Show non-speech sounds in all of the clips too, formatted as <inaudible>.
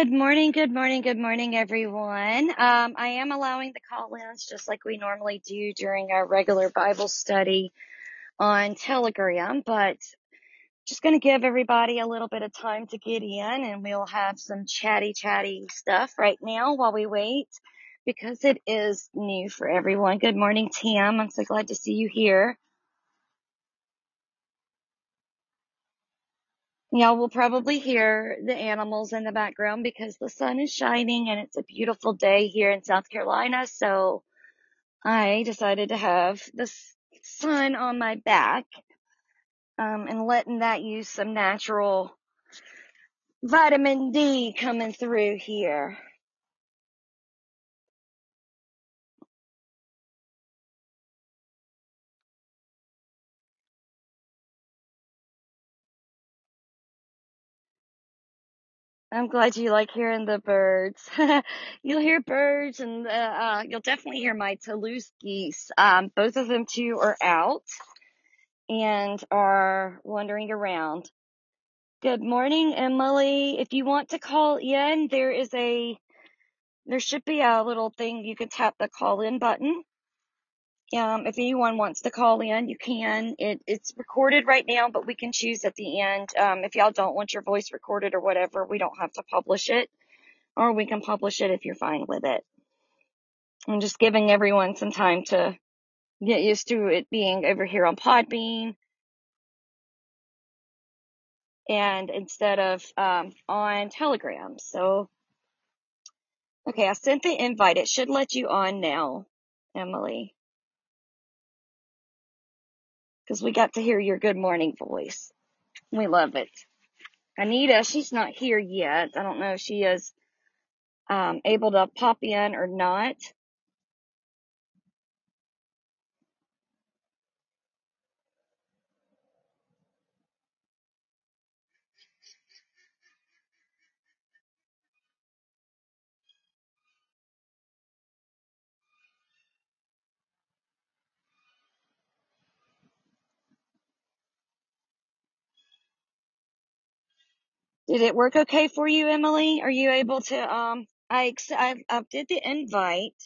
Good morning, good morning, good morning, everyone. Um, I am allowing the call-ins just like we normally do during our regular Bible study on Telegram, but just going to give everybody a little bit of time to get in and we'll have some chatty, chatty stuff right now while we wait because it is new for everyone. Good morning, Tam. I'm so glad to see you here. Y'all will probably hear the animals in the background because the sun is shining and it's a beautiful day here in South Carolina. So I decided to have the sun on my back um, and letting that use some natural vitamin D coming through here. I'm glad you like hearing the birds. <laughs> you'll hear birds and uh, uh, you'll definitely hear my Toulouse geese. Um, both of them too are out and are wandering around. Good morning, Emily. If you want to call in, there is a, there should be a little thing you can tap the call in button. Um, if anyone wants to call in, you can. It, it's recorded right now, but we can choose at the end. Um, if y'all don't want your voice recorded or whatever, we don't have to publish it or we can publish it if you're fine with it. I'm just giving everyone some time to get used to it being over here on Podbean and instead of um, on Telegram. So, okay, I sent the invite. It should let you on now, Emily, because we got to hear your good morning voice. We love it. Anita, she's not here yet. I don't know if she is um, able to pop in or not. Did it work okay for you, Emily? Are you able to? Um, I I, I did the invite,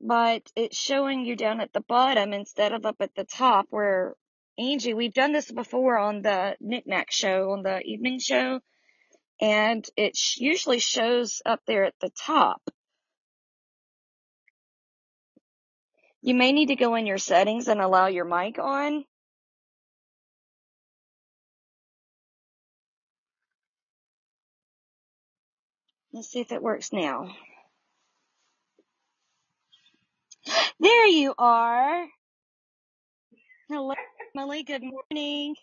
but it's showing you down at the bottom instead of up at the top. Where Angie, we've done this before on the Knickknack show, on the evening show, and it sh- usually shows up there at the top. You may need to go in your settings and allow your mic on. Let's see if it works now. There you are. Hello, Emily. Good morning.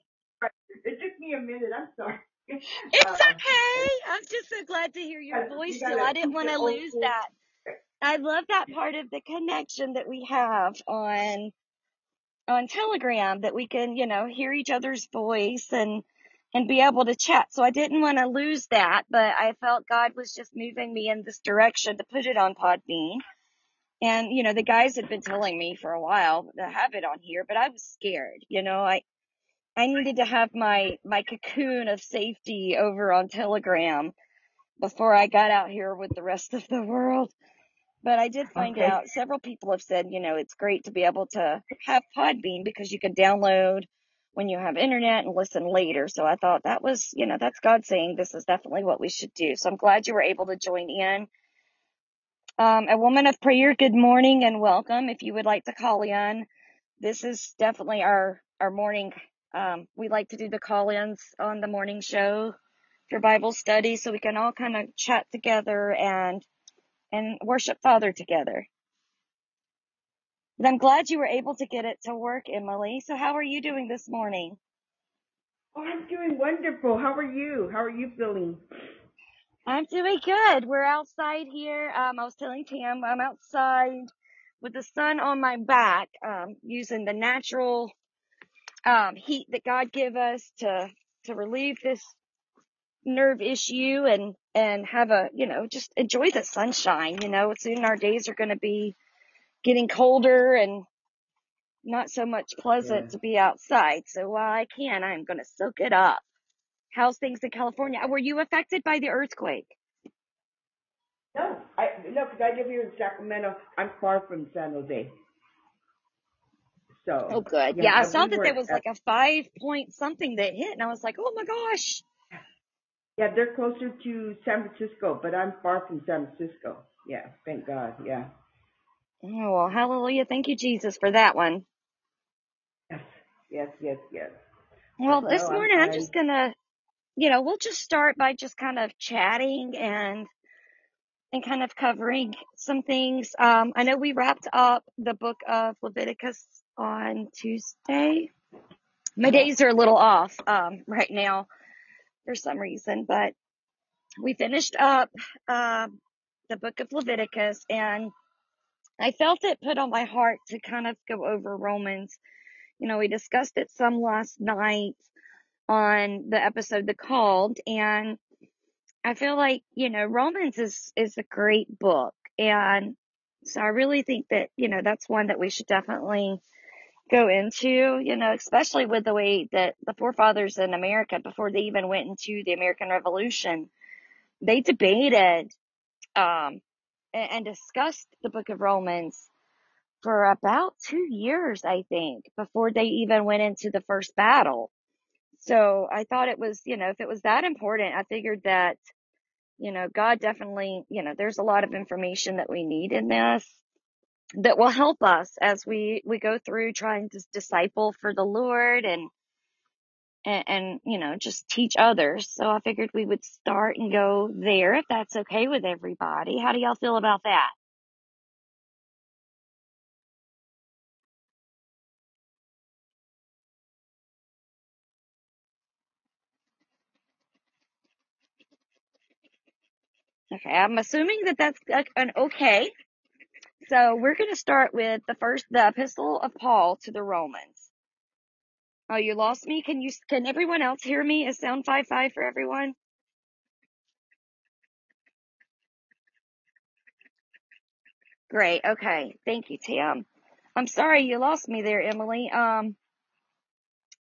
It took me a minute. I'm sorry. It's Um, okay. I'm just so glad to hear your you voice still. I didn't want to lose school. that. I love that part of the connection that we have on on Telegram that we can, you know, hear each other's voice and and be able to chat. So I didn't want to lose that, but I felt God was just moving me in this direction to put it on Podbean. And you know, the guys had been telling me for a while to have it on here, but I was scared. You know, I I needed to have my my cocoon of safety over on Telegram before I got out here with the rest of the world. But I did find Okay. out several people have said, you know, it's great to be able to have Podbean because you can download when you have internet and listen later. So I thought that was, you know, that's God saying this is definitely what we should do. So I'm glad you were able to join in. Um, a woman of prayer, good morning and welcome. If you would like to call in, this is definitely our, our morning. Um, we like to do the call ins on the morning show for Bible study so we can all kind of chat together and, and worship Father together. But I'm glad you were able to get it to work, Emily. So how are you doing this morning? Oh, I'm doing wonderful. How are you? How are you feeling? I'm doing good. We're outside here. Um, I was telling Tam I'm outside with the sun on my back, um, using the natural um, heat that God give us to to relieve this nerve issue and and have a you know just enjoy the sunshine. You know, soon our days are going to be getting colder and not so much Yeah. pleasant to be outside. So while I can, I'm going to soak it up. How's things in California? Were you affected by the earthquake? No, I no, because I live here in Sacramento. I'm far from San Jose. So. Oh, good. Yeah, I saw we that there was at- like a five point something that hit, and I was like, oh my gosh. Yeah, they're closer to San Francisco, but I'm far from San Francisco. Yeah, thank God. Yeah. Oh, well, hallelujah. Thank you, Jesus, for that one. Yes, yes, yes, yes. Well, this I'm morning I'm just gonna, you know, we'll just start by just kind of chatting and and kind of covering some things. Um, I know we wrapped up the book of Leviticus on Tuesday. My days are a little off um, right now for some reason, but we finished up um, the book of Leviticus, and I felt it put on my heart to kind of go over Romans. You know, we discussed it some last night on the episode The Called, and I feel like, you know, Romans is, is a great book. And so I really think that, you know, that's one that we should definitely go into, you know, especially with the way that the forefathers in America, before they even went into the American Revolution, they debated, um, and, and discussed the book of Romans for about two years, I think, before they even went into the first battle. So I thought it was, you know, if it was that important, I figured that you know, God definitely, you know, there's a lot of information that we need in this that will help us as we we go through trying to disciple for the Lord and and, and you know just teach others. So I figured we would start and go there if that's okay with everybody. How do y'all feel about that? Okay, I'm assuming that that's uh, an okay. So we're going to start with the first, the epistle of Paul to the Romans. Oh, you lost me. Can you? Can everyone else hear me? Is sound five five for everyone? Great. Okay. Thank you, Tim. I'm sorry you lost me there, Emily. Um,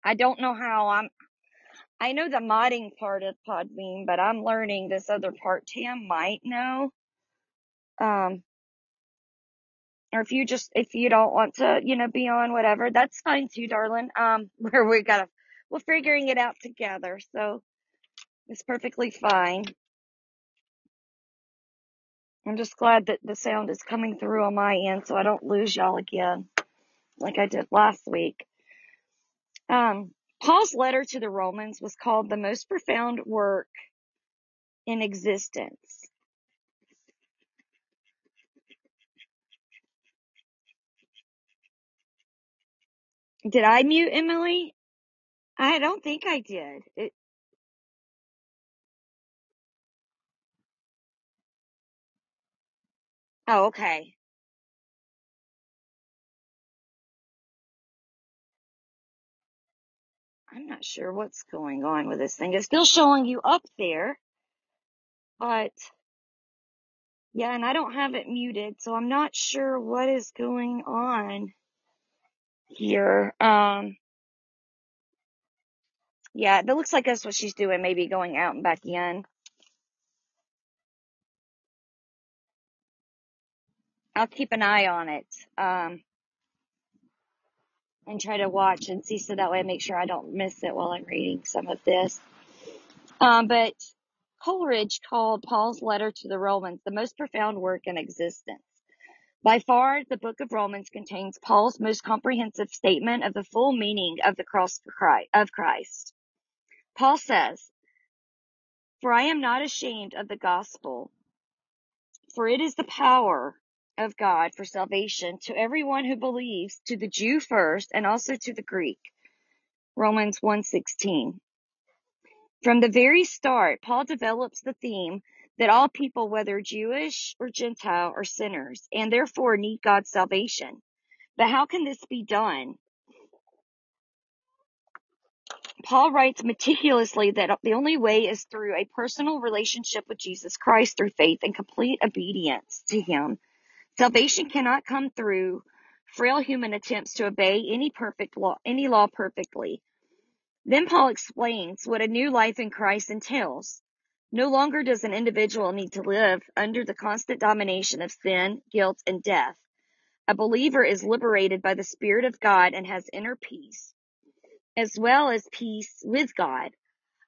I don't know how I'm, I know the modding part of Podbean, but I'm learning this other part. Tim might know. Um, or if you just, if you don't want to, you know, be on whatever, that's fine too, darling. Um, <laughs> where we gotta, we're figuring it out together. So it's perfectly fine. I'm just glad that the sound is coming through on my end so I don't lose y'all again like I did last week. Um, Paul's letter to the Romans was called the most profound work in existence. Did I mute Emily? I don't think I did. It, oh, okay. I'm not sure what's going on with this thing. It's still showing you up there, but yeah, and I don't have it muted, so I'm not sure what is going on here. Um, yeah, that looks like that's what she's doing, maybe going out and back in. I'll keep an eye on it. Um, and try to watch and see so that way I make sure I don't miss it while I'm reading some of this. Um, but Coleridge called Paul's letter to the Romans the most profound work in existence. By far, the book of Romans contains Paul's most comprehensive statement of the full meaning of the cross of Christ. Paul says, For I am not ashamed of the gospel, for it is the power of God for salvation to everyone who believes, to the Jew first and also to the Greek. Romans 1:16. From the very start, Paul develops the theme that all people, whether Jewish or Gentile, are sinners and therefore need God's salvation. But how can this be done? Paul writes meticulously that the only way is through a personal relationship with Jesus Christ through faith and complete obedience to Him. Salvation cannot come through frail human attempts to obey any perfect law, any law perfectly. Then Paul explains what a new life in Christ entails. No longer does an individual need to live under the constant domination of sin, guilt, and death. A believer is liberated by the Spirit of God and has inner peace, as well as peace with God.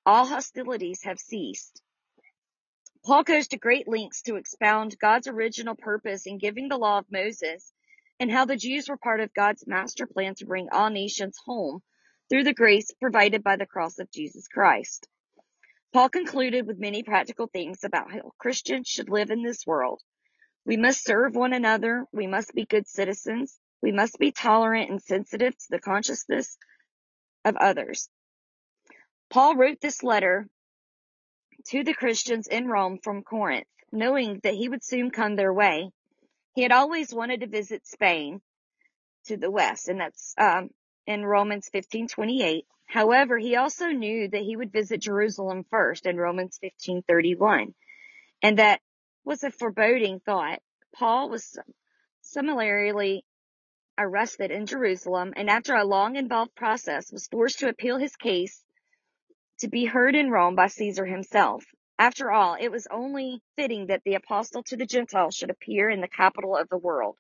All hostilities have ceased. Paul goes to great lengths to expound God's original purpose in giving the law of Moses and how the Jews were part of God's master plan to bring all nations home through the grace provided by the cross of Jesus Christ. Paul concluded with many practical things about how Christians should live in this world. We must serve one another. We must be good citizens. We must be tolerant and sensitive to the consciousness of others. Paul wrote this letter to the Christians in Rome from Corinth, knowing that he would soon come their way. He had always wanted to visit Spain to the west, and that's um, in Romans 15:28. However, he also knew that he would visit Jerusalem first in Romans 15:31, and that was a foreboding thought. Paul was similarly arrested in Jerusalem, and after a long involved process, was forced to appeal his case to be heard in Rome by Caesar himself. After all, it was only fitting that the apostle to the Gentiles should appear in the capital of the world.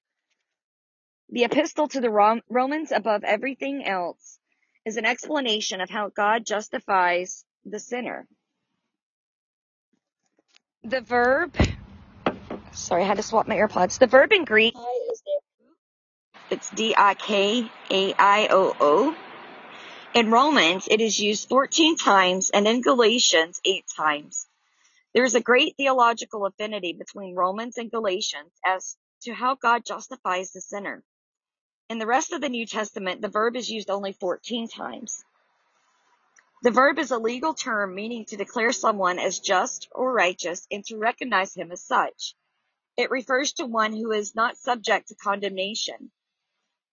The epistle to the Rom- Romans, above everything else, is an explanation of how God justifies the sinner. The verb, sorry, I had to swap my AirPods. The verb in Greek is it's D-I-K-A-I-O-O. In Romans, it is used 14 times and in Galatians, 8 times. There is a great theological affinity between Romans and Galatians as to how God justifies the sinner. In the rest of the New Testament, the verb is used only 14 times. The verb is a legal term meaning to declare someone as just or righteous and to recognize him as such. It refers to one who is not subject to condemnation.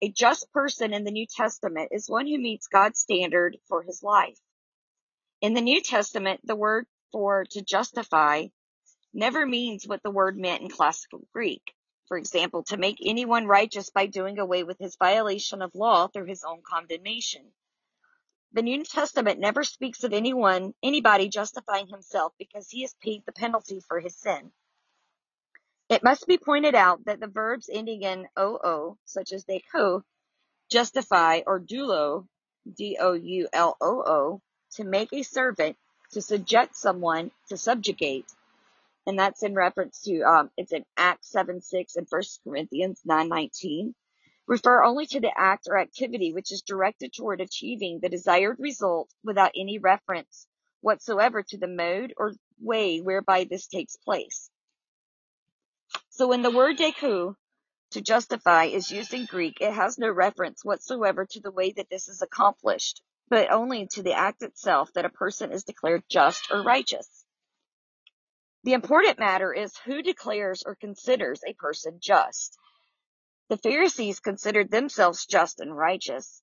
A just person in the New Testament is one who meets God's standard for his life. In the New Testament, the word for to justify never means what the word meant in classical Greek. For example, to make anyone righteous by doing away with his violation of law through his own condemnation. The New Testament never speaks of anyone, anybody justifying himself because he has paid the penalty for his sin. It must be pointed out that the verbs ending in oo, such as deko, justify, or doulo, D-O-U-L-O-O, to make a servant, to subject someone, to subjugate, and that's in reference to um, it's in Acts 7 6 and 1 Corinthians 9 19, refer only to the act or activity which is directed toward achieving the desired result without any reference whatsoever to the mode or way whereby this takes place. So when the word deku, to justify, is used in Greek, it has no reference whatsoever to the way that this is accomplished, but only to the act itself that a person is declared just or righteous. The important matter is who declares or considers a person just. The Pharisees considered themselves just and righteous.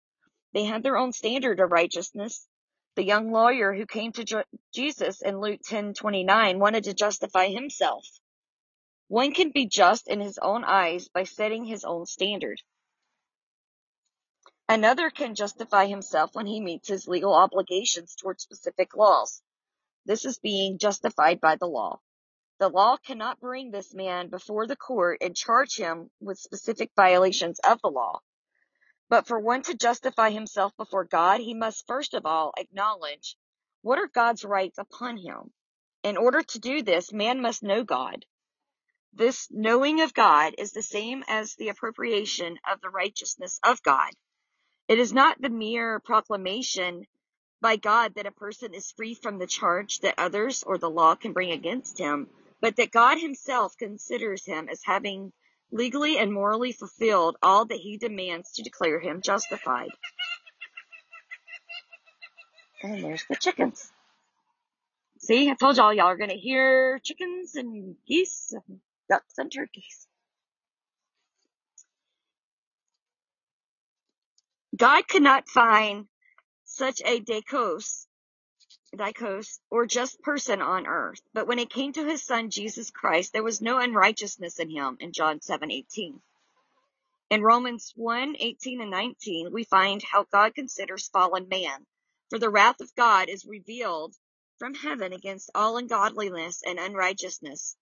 They had their own standard of righteousness. The young lawyer who came to Jesus in Luke 10:29 wanted to justify himself. One can be just in his own eyes by setting his own standard. Another can justify himself when he meets his legal obligations toward specific laws. This is being justified by the law. The law cannot bring this man before the court and charge him with specific violations of the law. But for one to justify himself before God, he must first of all acknowledge what are God's rights upon him. In order to do this, man must know God. This knowing of God is the same as the appropriation of the righteousness of God. It is not the mere proclamation by God that a person is free from the charge that others or the law can bring against him, but that God himself considers him as having legally and morally fulfilled all that he demands to declare him justified. And there's the chickens. See, I told y'all y'all are going to hear chickens and geese and ducks and turkeys. God could not find such a dikos dikos, or just person on earth. But when it came to his son Jesus Christ, there was no unrighteousness in him in John 7:18. In Romans 1:18 and 19, we find how God considers fallen man. For the wrath of God is revealed from heaven against all ungodliness and unrighteousness.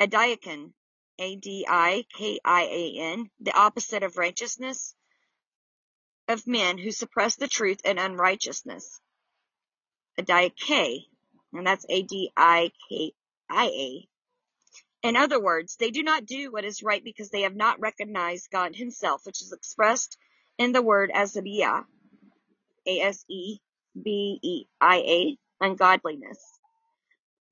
Adiakan, A-D-I-K-I-A-N, the opposite of righteousness, of men who suppress the truth and unrighteousness. Adiake, and that's A-D-I-K-I-A. In other words, they do not do what is right because they have not recognized God himself, which is expressed in the word asabia, A-S-E-B-E-I-A, ungodliness.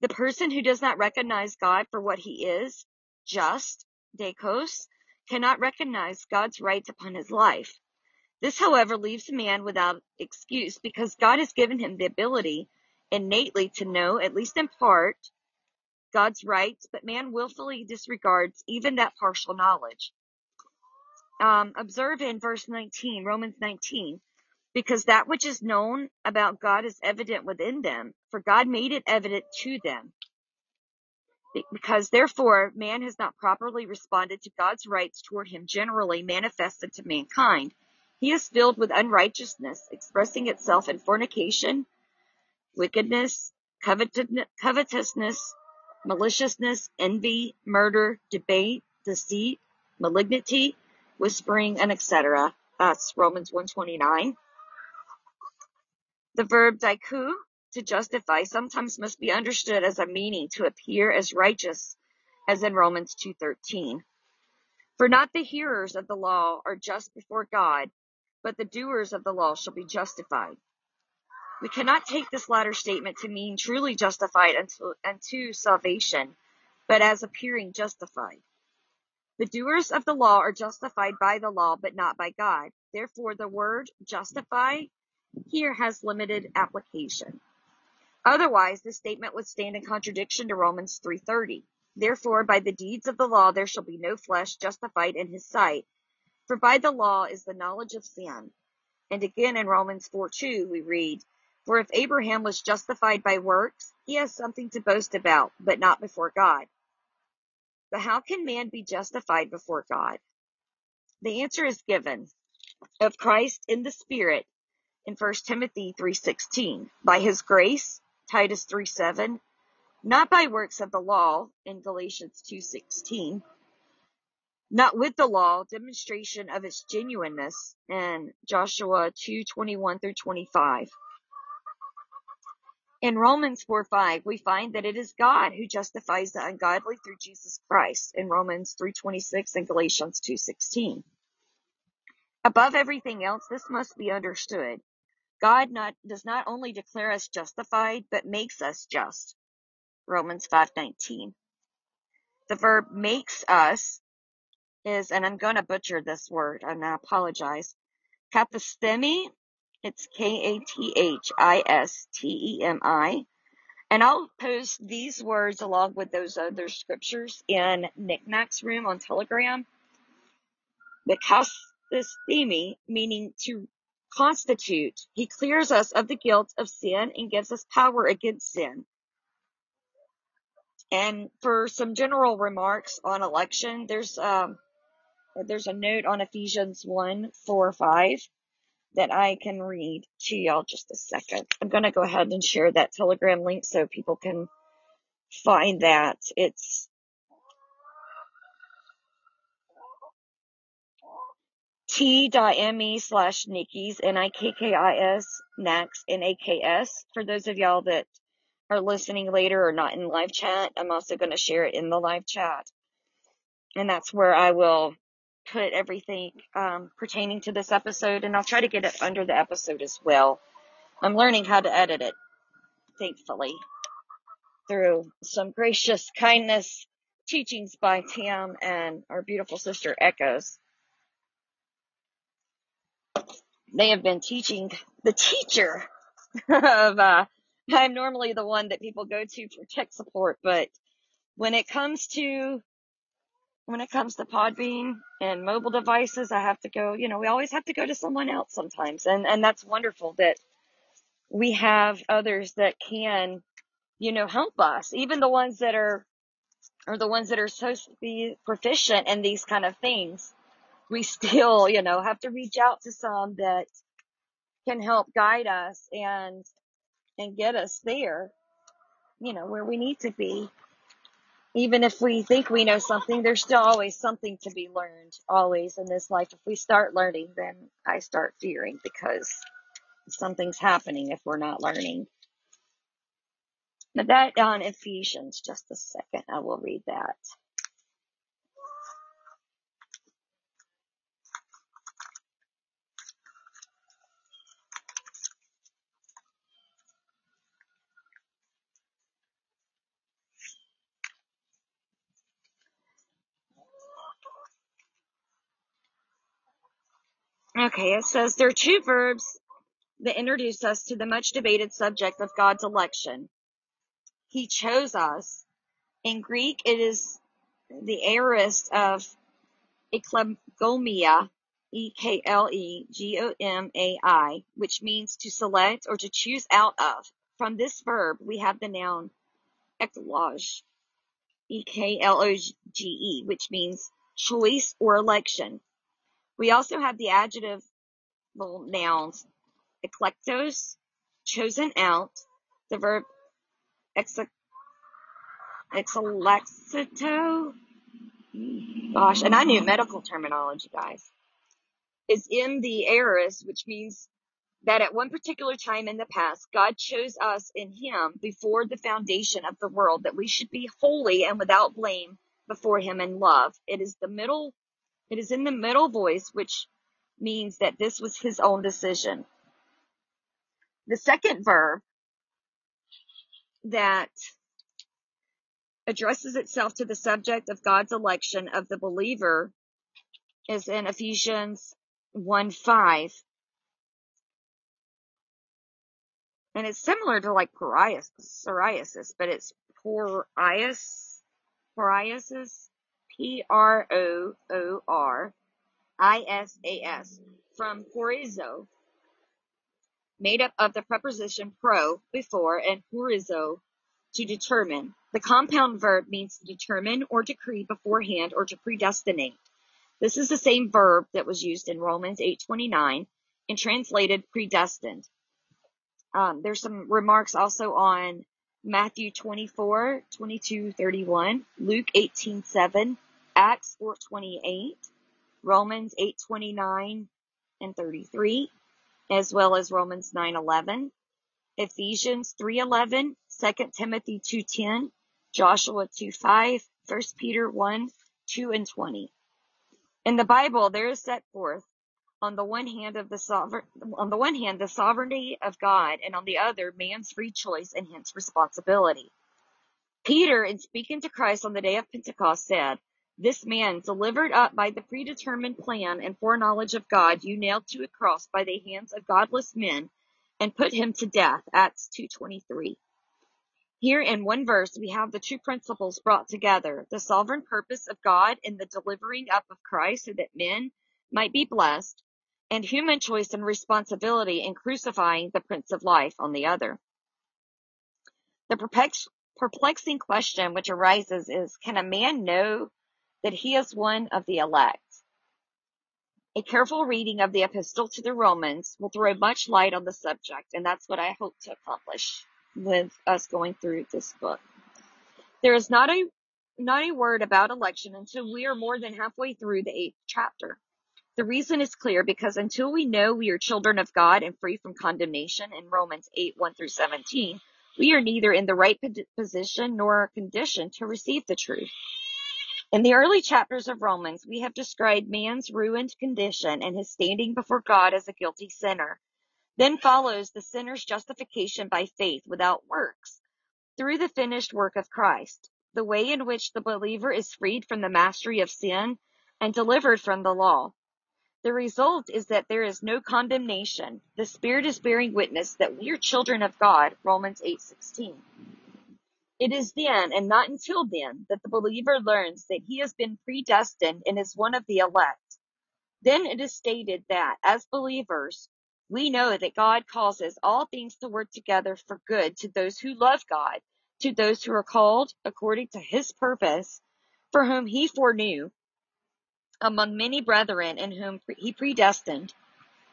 The person who does not recognize God for what he is, just, dekos, cannot recognize God's rights upon his life. This, however, leaves a man without excuse because God has given him the ability innately to know, at least in part, God's rights, but man willfully disregards even that partial knowledge. Um, observe in verse 19, Romans 19, because that which is known about God is evident within them, for God made it evident to them. Because therefore man has not properly responded to God's rights toward him generally manifested to mankind. He is filled with unrighteousness, expressing itself in fornication, wickedness, covetousness, maliciousness, envy, murder, debate, deceit, malignity, whispering, and etc. That's Romans 129. The verb daiku, to justify, sometimes must be understood as a meaning to appear as righteous, as in Romans 2.13. For not the hearers of the law are just before God, but the doers of the law shall be justified. We cannot take this latter statement to mean truly justified unto, salvation, but as appearing justified. The doers of the law are justified by the law, but not by God. Therefore, the word justify here has limited application. Otherwise, this statement would stand in contradiction to Romans 3.30. Therefore, by the deeds of the law there shall be no flesh justified in his sight, for by the law is the knowledge of sin. And again in Romans 4:2 we read, For if Abraham was justified by works, he has something to boast about, but not before God. But how can man be justified before God? The answer is given of Christ in the Spirit in 1 Timothy 3:16, by his grace, Titus 3:7, not by works of the law in Galatians 2:16, not with the law, demonstration of its genuineness in Joshua 2:21 through 25. In Romans 4:5, we find that it is God who justifies the ungodly through Jesus Christ in Romans 3:26 and Galatians 2:16. Above everything else, this must be understood. God not, does not only declare us justified, but makes us just. Romans 5:19. The verb makes us is, and I'm going to butcher this word, and I apologize. Kathistemi, it's K-A-T-H-I-S-T-E-M-I. And I'll post these words along with those other scriptures in Knickknack's room on Telegram. The kathistemi, meaning to constitute. He clears us of the guilt of sin and gives us power against sin. And for some general remarks on election, there's um, there's a note on Ephesians 1, 4, 5 that I can read to y'all just a second. I'm going to go ahead and share that telegram link so people can find that. It's t.me slash Nikki's, N-I-K-K-I-S, Nax, N-A-K-S. For those of y'all that are listening later or not in live chat, I'm also going to share it in the live chat. And that's where I will put everything um, pertaining to this episode, and I'll try to get it under the episode as well. I'm learning how to edit it, thankfully, through some gracious kindness teachings by Tam and our beautiful sister Echoes. They have been teaching the teacher <laughs> of, uh, I'm normally the one that people go to for tech support, but when it comes to when it comes to Podbean and mobile devices, I have to go, you know, we always have to go to someone else sometimes. And, and that's wonderful that we have others that can, you know, help us, even the ones that are, are the ones that are supposed to be proficient in these kind of things. We <laughs> still, you know, have to reach out to some that can help guide us and and get us there, you know, where we need to be. Even if we think we know something, there's still always something to be learned, always in this life. If we start learning, then I start fearing because something's happening if we're not learning. But that on Ephesians, just a second, I will read that. Okay, it says there are two verbs that introduce us to the much debated subject of God's election. He chose us. In Greek, it is the aorist of eklegomai, E-K-L-E-G-O-M-A-I, which means to select or to choose out of. From this verb, we have the noun ekloge, E-K-L-O-G-E, which means choice or election. We also have the adjective nouns eklektos, chosen out, the verb exalexito, gosh, and I knew medical terminology, guys, is in the aorist, which means that at one particular time in the past, God chose us in Him before the foundation of the world that we should be holy and without blame before Him in love. It is the middle, it is in the middle voice, which means that this was His own decision. The second verb that addresses itself to the subject of God's election of the believer is in Ephesians 1 5. And it's similar to like psoriasis, but it's proorisas, proorisas, P R O O R I S A S, from porizo, made up of the preposition pro, before, and horizo, to determine. The compound verb means to determine or decree beforehand or to predestinate. This is the same verb that was used in Romans 8:29 and translated predestined. Um, there's some remarks also on Matthew 24, 22, 31, Luke 18, 7, Acts 4:28, Romans 8:29 and 33, as well as Romans 9:11, Ephesians 3, 11, 2 Timothy 2, 10, Joshua 2, 5, 1 Peter 1, 2 and 20. In the Bible, there is set forth on the one hand of the sovereign, on the one hand, the sovereignty of God, and on the other, man's free choice and hence responsibility. Peter, in speaking to Christ on the day of Pentecost, said, This man, delivered up by the predetermined plan and foreknowledge of God, you nailed to a cross by the hands of godless men and put him to death. Acts 2.23. Here in one verse, we have the two principles brought together, the sovereign purpose of God in the delivering up of Christ so that men might be blessed, and human choice and responsibility in crucifying the Prince of Life on the other. The perplexing question which arises is, can a man know that he is one of the elect? A careful reading of the epistle to the Romans will throw much light on the subject, and that's what I hope to accomplish with us going through this book. There is not a not a word about election until we are more than halfway through the eighth chapter. The reason is clear because until we know we are children of God and free from condemnation in Romans 8, 1 through 17, we are neither in the right position nor condition to receive the truth. In the early chapters of Romans, we have described man's ruined condition and his standing before God as a guilty sinner. Then follows the sinner's justification by faith without works through the finished work of Christ, the way in which the believer is freed from the mastery of sin and delivered from the law. The result is that there is no condemnation. The Spirit is bearing witness that we are children of God, Romans 8:16. It is then and not until then that the believer learns that he has been predestined and is one of the elect. Then it is stated that as believers, we know that God causes all things to work together for good to those who love God, to those who are called according to his purpose, for whom he foreknew among many brethren in whom he predestined,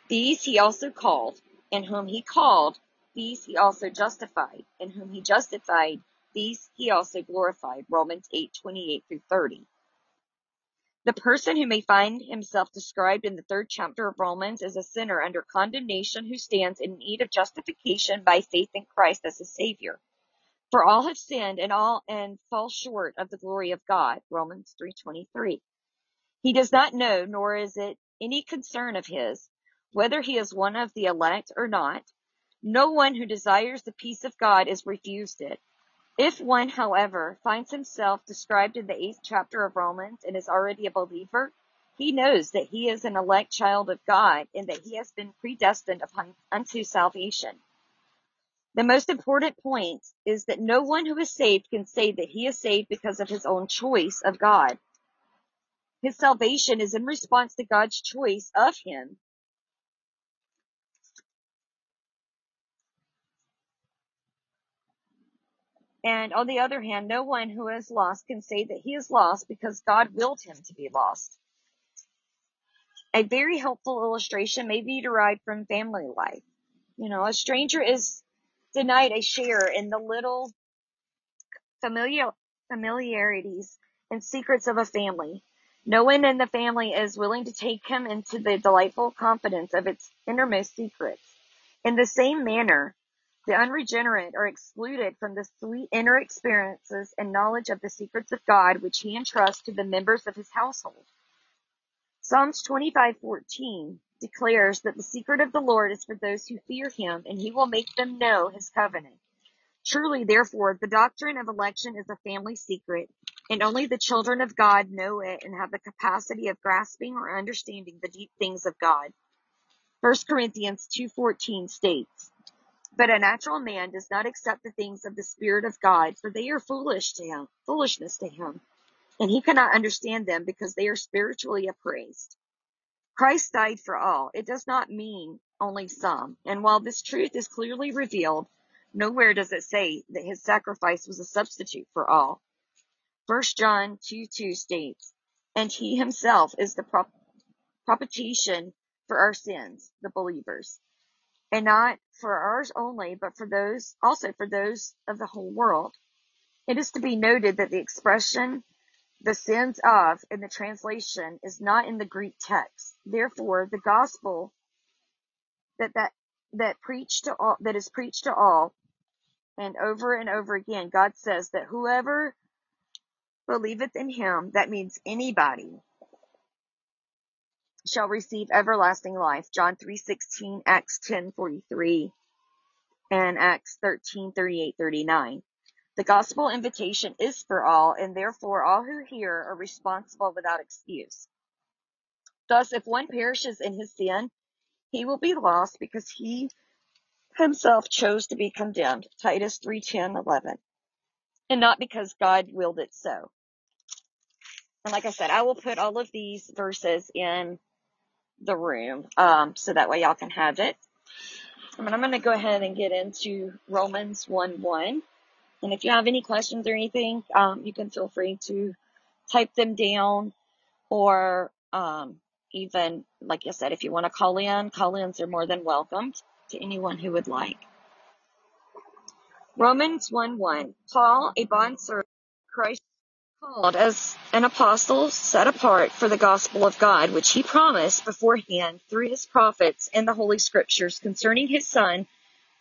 these he also called, and whom he called, these he also justified, and whom he justified, these he also glorified. Romans 8, 28 through 30. The person who may find himself described in the third chapter of Romans as a sinner under condemnation who stands in need of justification by faith in Christ as a savior. For all have sinned and all and fall short of the glory of God. Romans 3:23. He does not know nor is it any concern of his whether he is one of the elect or not. No one who desires the peace of God is refused it. If one, however, finds himself described in the eighth chapter of Romans and is already a believer, he knows that he is an elect child of God and that he has been predestined unto salvation. The most important point is that no one who is saved can say that he is saved because of his own choice of God. His salvation is in response to God's choice of him And on the other hand, no one who is lost can say that he is lost because God willed him to be lost. A very helpful illustration may be derived from family life. You know, a stranger is denied a share in the little familiar, familiarities and secrets of a family. No one in the family is willing to take him into the delightful confidence of its innermost secrets. In the same manner, the unregenerate are excluded from the sweet inner experiences and knowledge of the secrets of God which he entrusts to the members of his household. Psalms 25:14 declares that the secret of the Lord is for those who fear him and he will make them know his covenant. Truly, therefore, the doctrine of election is a family secret, and only the children of God know it and have the capacity of grasping or understanding the deep things of God. 1 Corinthians 2:14 states, but a natural man does not accept the things of the Spirit of God, for they are foolish to him, foolishness to him, and he cannot understand them because they are spiritually appraised. Christ died for all. It does not mean only some. And while this truth is clearly revealed, nowhere does it say that his sacrifice was a substitute for all. 1 John 2 2 states, And he himself is the prop- propitiation for our sins, the believers and not for ours only, but for those also for those of the whole world. It is to be noted that the expression the sins of in the translation is not in the Greek text. Therefore, the gospel that that that preached to all that is preached to all and over and over again, God says that whoever believeth in him, that means anybody, shall receive everlasting life. John 3:16, Acts 10:43, and Acts 13:38, 39. The gospel invitation is for all, and therefore all who hear are responsible without excuse. Thus, if one perishes in his sin, he will be lost because he himself chose to be condemned. Titus 3:10, 11. And not because God willed it so. And like I said, I will put all of these verses in the room, um, so that way y'all can have it. And I'm going to go ahead and get into Romans 1, 1. And if you have any questions or anything, um, you can feel free to type them down or um, even, like I said, if you want to call in, call ins are more than welcomed to anyone who would like. Romans 1 1. Paul, a bondservant Christ, called as an apostle set apart for the gospel of God, which he promised beforehand through his prophets in the Holy Scriptures concerning his Son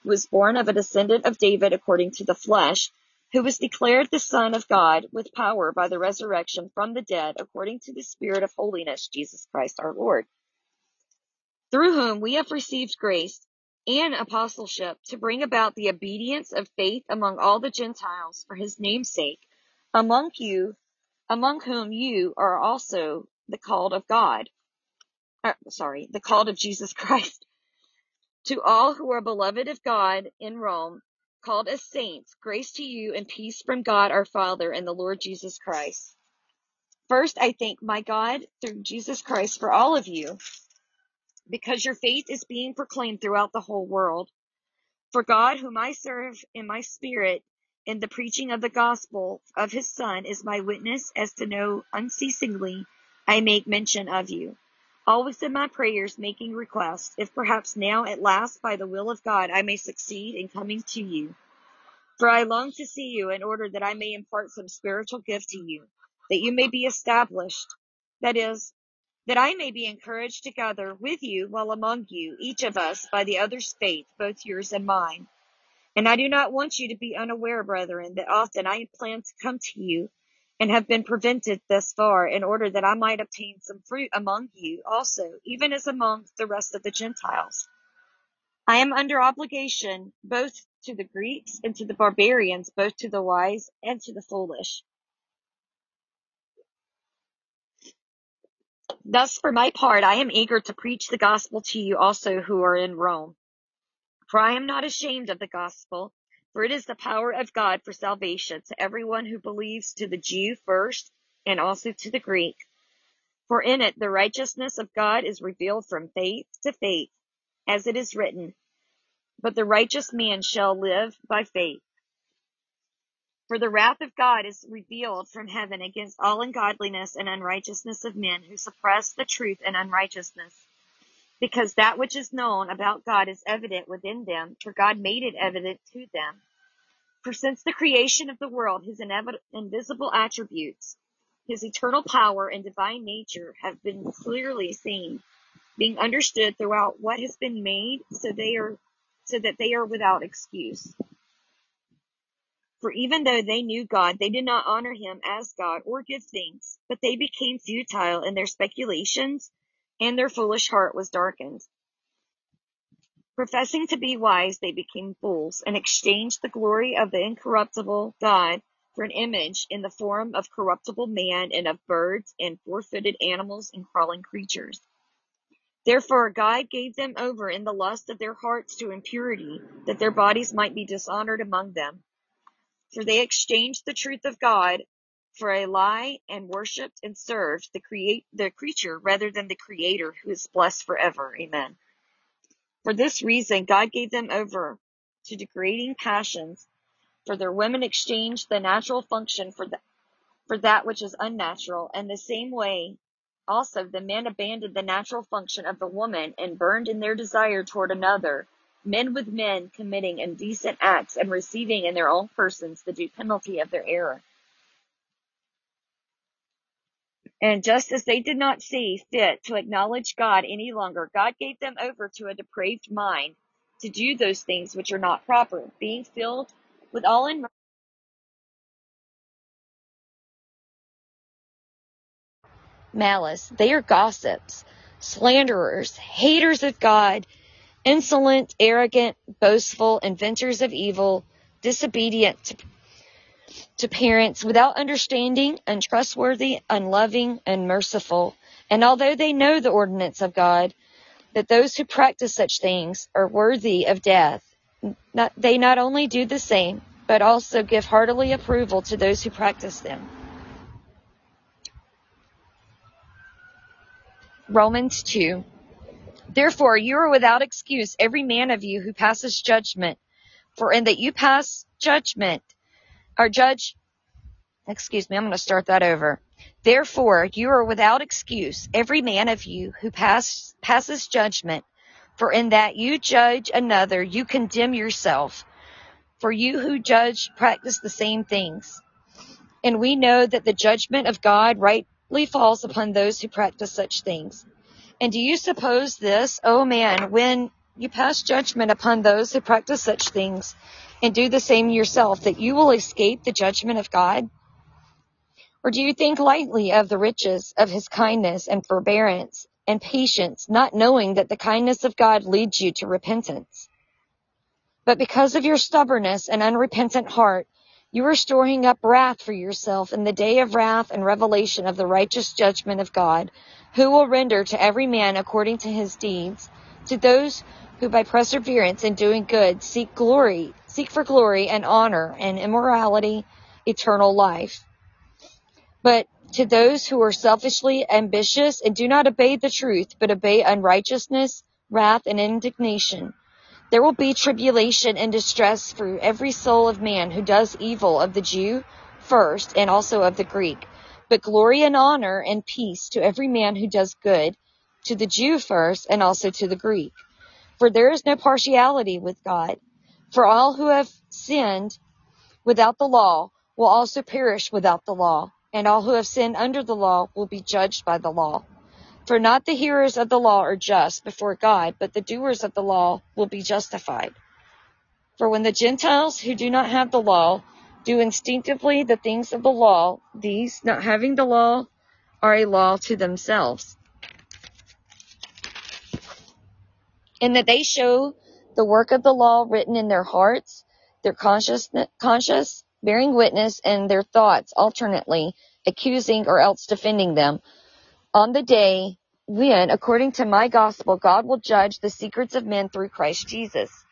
who was born of a descendant of David according to the flesh, who was declared the Son of God with power by the resurrection from the dead according to the Spirit of holiness, Jesus Christ our Lord, through whom we have received grace and apostleship to bring about the obedience of faith among all the Gentiles for his name's sake, among you, among whom you are also the called of God. Uh, sorry, the called of Jesus <laughs> Christ To all who are beloved of God in Rome, called as saints, grace to you and peace from God our Father and the Lord Jesus Christ. First, I thank my God through Jesus Christ for all of you, because your faith is being proclaimed throughout the whole world. For God, whom I serve in my spirit in the preaching of the gospel of his Son, is my witness as to know unceasingly I make mention of you always in my prayers making requests, if perhaps now at last by the will of God I may succeed in coming to you. For I long to see you in order that I may impart some spiritual gift to you, that you may be established. That is, that I may be encouraged together with you while among you, each of us by the other's faith, both yours and mine. And I do not want you to be unaware, brethren, that often I had planned to come to you and have been prevented thus far in order that I might obtain some fruit among you also, even as among the rest of the Gentiles. I am under obligation both to the Greeks and to the barbarians, both to the wise and to the foolish. Thus, for my part, I am eager to preach the gospel to you also who are in Rome. For I am not ashamed of the gospel, for it is the power of God for salvation to everyone who believes, to the Jew first, and also to the Greek. For in it the righteousness of God is revealed from faith to faith, as it is written, But the righteous man shall live by faith. For the wrath of God is revealed from heaven against all ungodliness and unrighteousness of men who suppress the truth and unrighteousness because that which is known about God is evident within them, for God made it evident to them. For since the creation of the world, his invisible attributes, his eternal power and divine nature have been clearly seen, being understood throughout what has been made, so they are so that they are without excuse. For even though they knew God, they did not honor him as God or give thanks, but they became futile in their speculations and their foolish heart was darkened. Professing to be wise, they became fools, and exchanged the glory of the incorruptible God for an image in the form of corruptible man and of birds and four-footed animals and crawling creatures. Therefore God gave them over in the lust of their hearts to impurity, that their bodies might be dishonored among them. For they exchanged the truth of God for a lie and worshipped and served the create the creature rather than the creator who is blessed forever. Amen. For this reason God gave them over to degrading passions, for their women exchanged the natural function for the, for that which is unnatural, and the same way also the men abandoned the natural function of the woman and burned in their desire toward another, men with men committing indecent acts and receiving in their own persons the due penalty of their error. And just as they did not see fit to acknowledge God any longer, God gave them over to a depraved mind to do those things which are not proper, being filled with all in malice. They are gossips, slanderers, haters of God, insolent, arrogant, boastful, inventors of evil, disobedient to to parents without understanding, untrustworthy, unloving, unmerciful. And although they know the ordinance of God, that those who practice such things are worthy of death, not, they not only do the same, but also give heartily approval to those who practice them. Romans 2. Therefore, you are without excuse, every man of you who passes judgment, for in that you pass judgment, or judge, excuse me, I'm going to start that over. Therefore, you are without excuse, every man of you who pass, passes judgment, for in that you judge another, you condemn yourself. For you who judge practice the same things. And we know that the judgment of God rightly falls upon those who practice such things. And do you suppose this, O oh man, when you pass judgment upon those who practice such things, and do the same yourself, that you will escape the judgment of God? Or do you think lightly of the riches of his kindness and forbearance and patience, not knowing that the kindness of God leads you to repentance? But because of your stubbornness and unrepentant heart, you are storing up wrath for yourself in the day of wrath and revelation of the righteous judgment of God, who will render to every man according to his deeds, to those who by perseverance in doing good seek glory, seek for glory and honor and immorality, eternal life. But to those who are selfishly ambitious and do not obey the truth, but obey unrighteousness, wrath, and indignation, there will be tribulation and distress for every soul of man who does evil of the Jew first and also of the Greek, but glory and honor and peace to every man who does good to the Jew first and also to the Greek. For there is no partiality with God. For all who have sinned without the law will also perish without the law, and all who have sinned under the law will be judged by the law. For not the hearers of the law are just before God, but the doers of the law will be justified. For when the Gentiles who do not have the law do instinctively the things of the law, these, not having the law, are a law to themselves. And that they show the work of the law written in their hearts, their conscious, conscious bearing witness, and their thoughts alternately, accusing or else defending them. On the day when, according to my gospel, God will judge the secrets of men through Christ Jesus.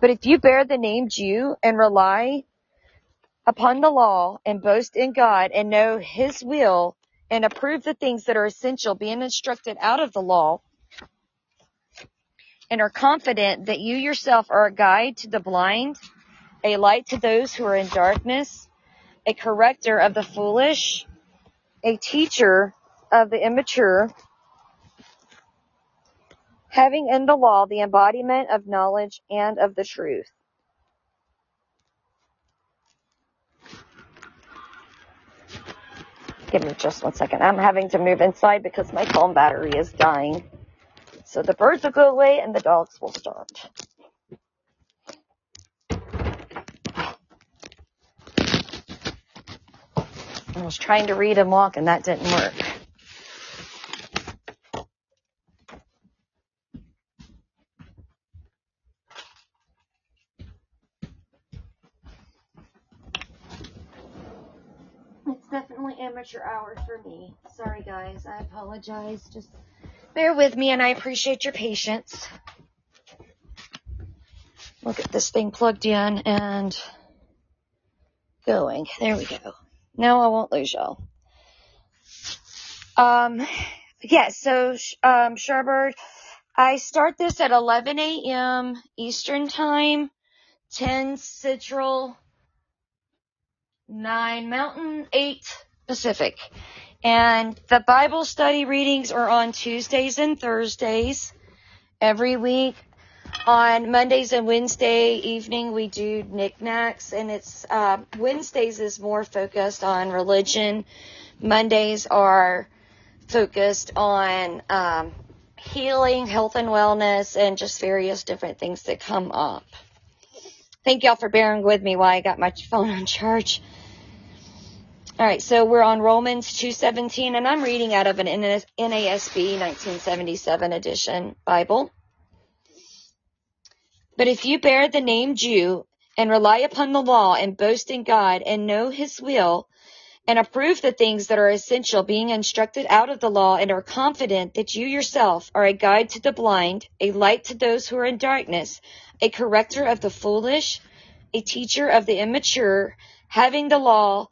But if you bear the name Jew and rely upon the law and boast in God and know his will and approve the things that are essential, being instructed out of the law, and are confident that you yourself are a guide to the blind, a light to those who are in darkness, a corrector of the foolish, a teacher of the immature, having in the law the embodiment of knowledge and of the truth. Give me just one second. I'm having to move inside because my phone battery is dying. So the birds will go away and the dogs will start. I was trying to read and walk and that didn't work. It's definitely amateur hour for me. Sorry guys, I apologize. Just bear with me and I appreciate your patience. We'll get this thing plugged in and going. There we go. Now I won't lose y'all. Um, yeah, so, um, Sherbert, I start this at 11 a.m. Eastern Time, 10 Central, 9 Mountain, 8 Pacific. And the Bible study readings are on Tuesdays and Thursdays every week. On Mondays and Wednesday evening, we do knickknacks, and it's uh, Wednesdays is more focused on religion. Mondays are focused on um, healing, health and wellness, and just various different things that come up. Thank y'all for bearing with me while I got my phone on charge. All right, so we're on Romans 2:17, and I'm reading out of an NASB 1977 edition Bible. But if you bear the name Jew and rely upon the law and boast in God and know his will and approve the things that are essential, being instructed out of the law and are confident that you yourself are a guide to the blind, a light to those who are in darkness, a corrector of the foolish, a teacher of the immature, having the law,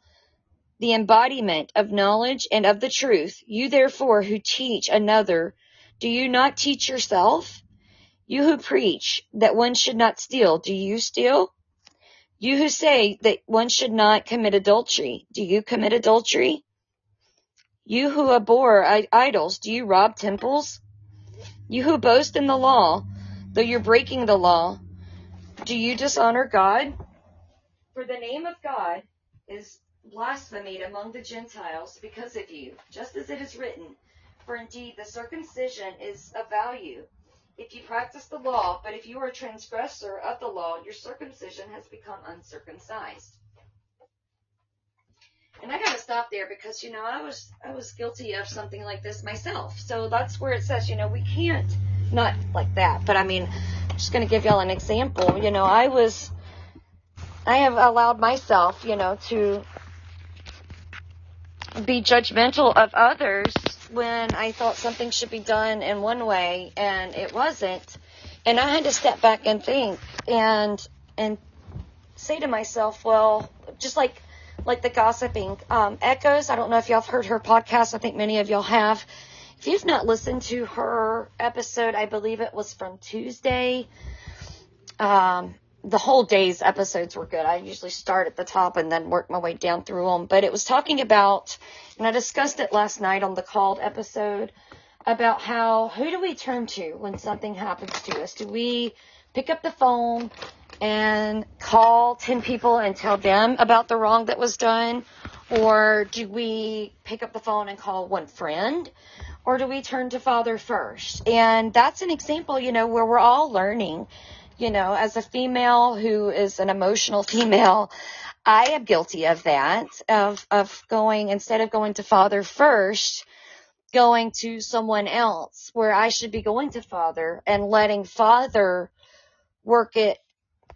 the embodiment of knowledge and of the truth, you therefore who teach another, do you not teach yourself? You who preach that one should not steal, do you steal? You who say that one should not commit adultery, do you commit adultery? You who abhor idols, do you rob temples? You who boast in the law, though you're breaking the law, do you dishonor God? For the name of God is blasphemed among the Gentiles because of you, just as it is written, for indeed the circumcision is of value if you practice the law, but if you are a transgressor of the law, your circumcision has become uncircumcised. And I gotta stop there because you know I was I was guilty of something like this myself. So that's where it says you know we can't not like that, but I mean I'm just gonna give y'all an example. You know I was I have allowed myself you know to be judgmental of others when I thought something should be done in one way and it wasn't. And I had to step back and think and and say to myself, well, just like like the gossiping um, echoes. I don't know if y'all have heard her podcast. I think many of y'all have. If you've not listened to her episode, I believe it was from Tuesday. Um, the whole day's episodes were good. I usually start at the top and then work my way down through them. But it was talking about, and I discussed it last night on the called episode, about how who do we turn to when something happens to us? Do we pick up the phone and call 10 people and tell them about the wrong that was done? Or do we pick up the phone and call one friend? Or do we turn to Father first? And that's an example, you know, where we're all learning you know, as a female who is an emotional female, I am guilty of that, of, of going, instead of going to father first, going to someone else where I should be going to father and letting father work it,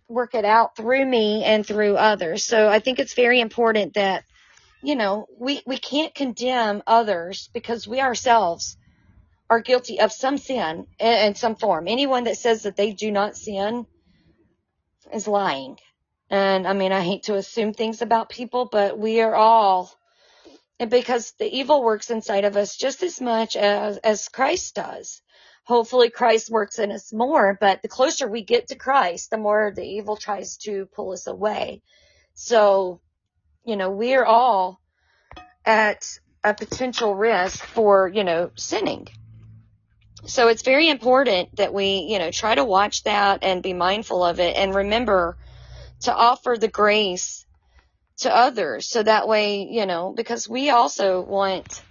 work it out through me and through others. So I think it's very important that, you know, we, we can't condemn others because we ourselves are guilty of some sin in some form. Anyone that says that they do not sin is lying. And I mean, I hate to assume things about people, but we are all, because the evil works inside of us just as much as, as Christ does. Hopefully Christ works in us more, but the closer we get to Christ, the more the evil tries to pull us away. So, you know, we are all at a potential risk for, you know, sinning. So it's very important that we, you know, try to watch that and be mindful of it and remember to offer the grace to others. So that way, you know, because we also want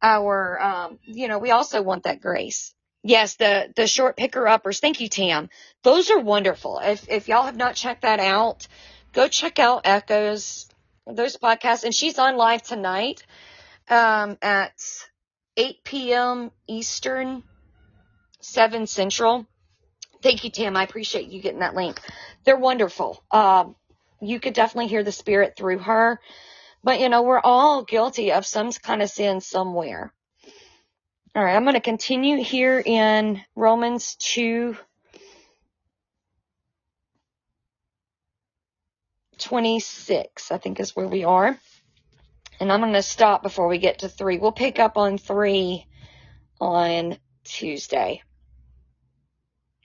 our, um, you know, we also want that grace. Yes, the, the short picker uppers. Thank you, Tam. Those are wonderful. If, if y'all have not checked that out, go check out Echoes, those podcasts. And she's on live tonight, um, at 8 p.m. Eastern, 7 Central. Thank you, Tim. I appreciate you getting that link. They're wonderful. Um, you could definitely hear the spirit through her. But, you know, we're all guilty of some kind of sin somewhere. All right, I'm going to continue here in Romans 2 26, I think is where we are. And I'm going to stop before we get to three. We'll pick up on three on Tuesday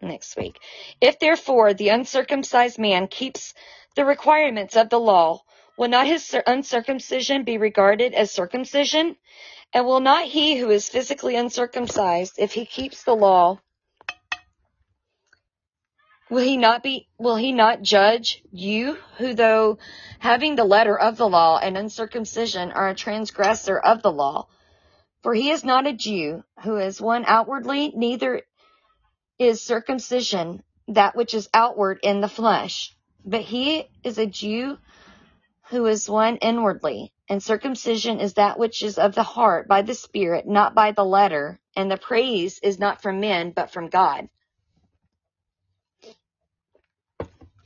next week. If therefore the uncircumcised man keeps the requirements of the law, will not his uncircumcision be regarded as circumcision? And will not he who is physically uncircumcised, if he keeps the law, Will he not be, will he not judge you who though having the letter of the law and uncircumcision are a transgressor of the law? For he is not a Jew who is one outwardly, neither is circumcision that which is outward in the flesh, but he is a Jew who is one inwardly, and circumcision is that which is of the heart by the Spirit, not by the letter, and the praise is not from men, but from God.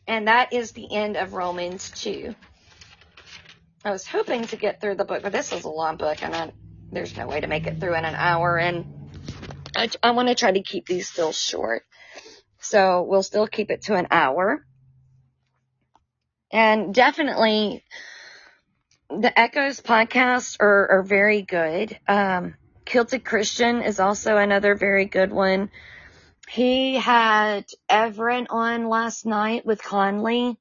And that is the end of Romans 2. I was hoping to get through the book, but this is a long book and I, there's no way to make it through in an hour. And I, I want to try to keep these still short. So we'll still keep it to an hour. And definitely the Echoes podcasts are, are very good. Um, Kilted Christian is also another very good one. He had Everett on last night with Conley,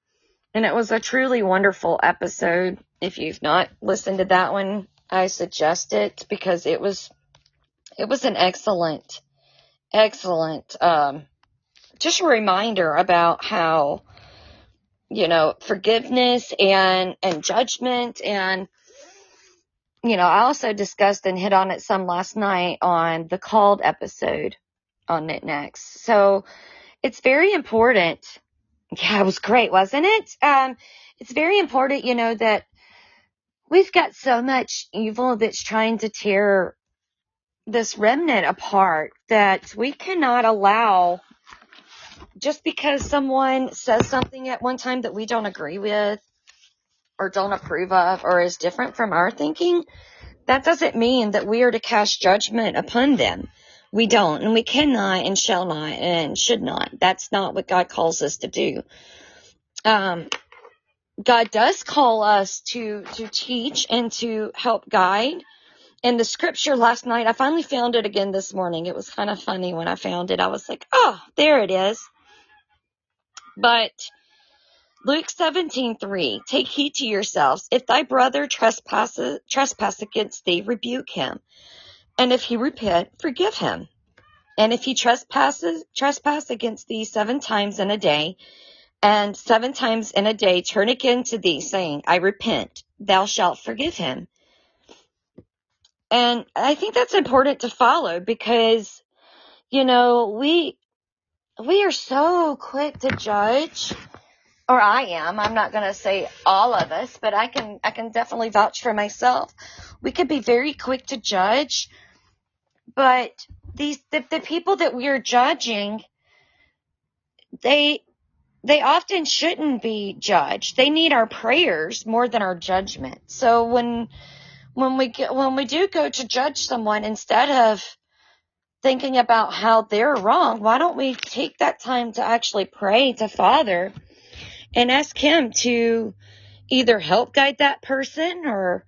and it was a truly wonderful episode. If you've not listened to that one, I suggest it because it was it was an excellent, excellent, um, just a reminder about how you know forgiveness and and judgment and you know I also discussed and hit on it some last night on the called episode on next. So it's very important. Yeah, it was great, wasn't it? Um, it's very important, you know, that we've got so much evil that's trying to tear this remnant apart that we cannot allow just because someone says something at one time that we don't agree with or don't approve of or is different from our thinking, that doesn't mean that we are to cast judgment upon them. We don't, and we cannot, and shall not, and should not. That's not what God calls us to do. Um, God does call us to to teach and to help guide. And the scripture last night, I finally found it again this morning. It was kind of funny when I found it. I was like, oh, there it is. But Luke 17:3 Take heed to yourselves if thy brother trespasses trespass against thee rebuke him and if he repent forgive him and if he trespasses trespass against thee seven times in a day and seven times in a day turn again to thee saying I repent thou shalt forgive him and I think that's important to follow because you know we we are so quick to judge or I am. I'm not going to say all of us, but I can I can definitely vouch for myself. We could be very quick to judge, but these the, the people that we are judging, they they often shouldn't be judged. They need our prayers more than our judgment. So when when we get, when we do go to judge someone instead of thinking about how they're wrong, why don't we take that time to actually pray to Father and ask him to either help guide that person or